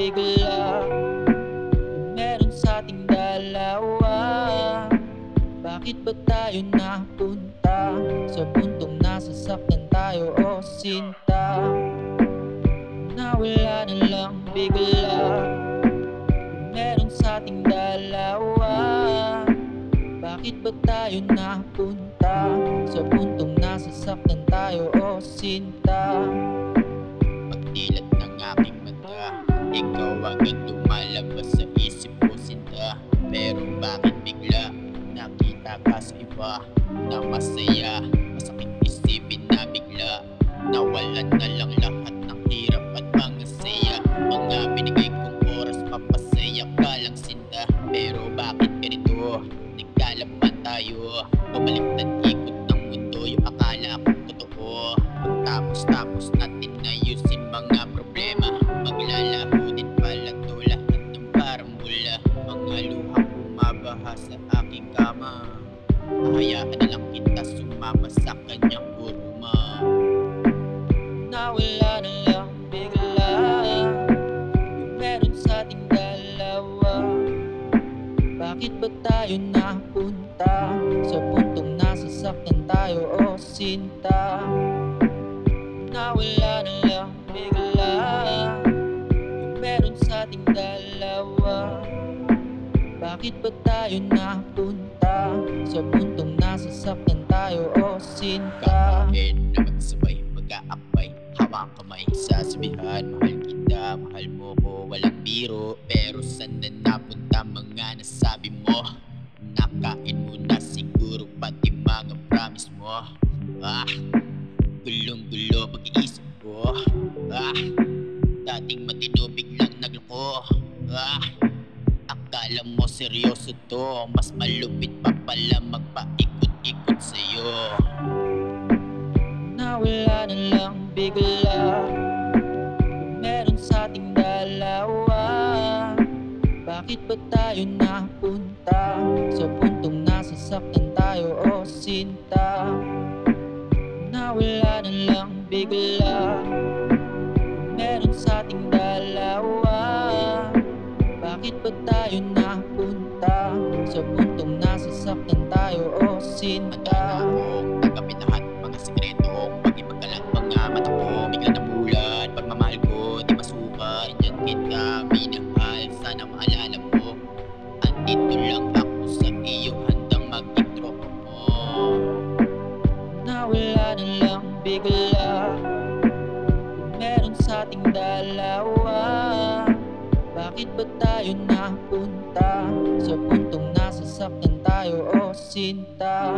bigla meron sa ating dalawa. Bakit ba tayo napunta? Sa puntong nasasaktan tayo o sinta? Nawala na lang bigla. Meron sa ating dalawa. Bakit ba tayo napunta? Sa puntong nasasaktan tayo o sinta? Pagdilat ng aking Ikaw agad lumalabas sa isip ko sinta. Pero bakit bigla Nakita ka sa iba Na masaya? Masakit isipin na bigla Nawalan na lang lahat ng hirap at mga saya. Mga binigay kong oras Papasaya ka lang sinta. Pero bakit ganito? Nagkalaman tayo. Pabaliktad Hayaan na lang kita sumama sa kanyang kuruma Nawala na lang bigla. Yung meron sa ating dalawa Bakit ba tayo napunta? Sa puntong nasasaktan tayo o sinta Nawala na lang Bakit ba tayo napunta? Sa puntong nasasaktan tayo o sinta Kakain na magsabay, mag-aakbay Hawak ang kamay, sasabihan Mahal kita, mahal mo ko, walang biro. Pero saan na napunta mga nasabi mo? Nakain mo na siguro pati mga promise mo. Ah, gulong-gulo pag-iisip ko. Ah, dating matino biglang nagloko. Ah, seryoso to. Mas malupit pa pala magpaikot-ikot sa'yo. Nawala na lang bigla. Meron sa ating dalawa. Bakit ba tayo napunta? Sa puntong nasasaktan tayo o sinta. Nawala na lang bigla. Meron sa ating dalawa Bakit ba tayo napunta? Sa puntong nasasaktan tayo o sinta tanggapin lahat mga sikreto Mag-ibag ka lang mga mata ko Bigla na bulan Pagmamahal ko di masukat Yan kita minahal Sana maalala mo. Andito lang ako sa iyo Handang maging tropa mo Nawala na lang bigla. Meron sa ating dalawa Bakit ba tayo napunta? Sa puntong nasasaktan tayo o sinta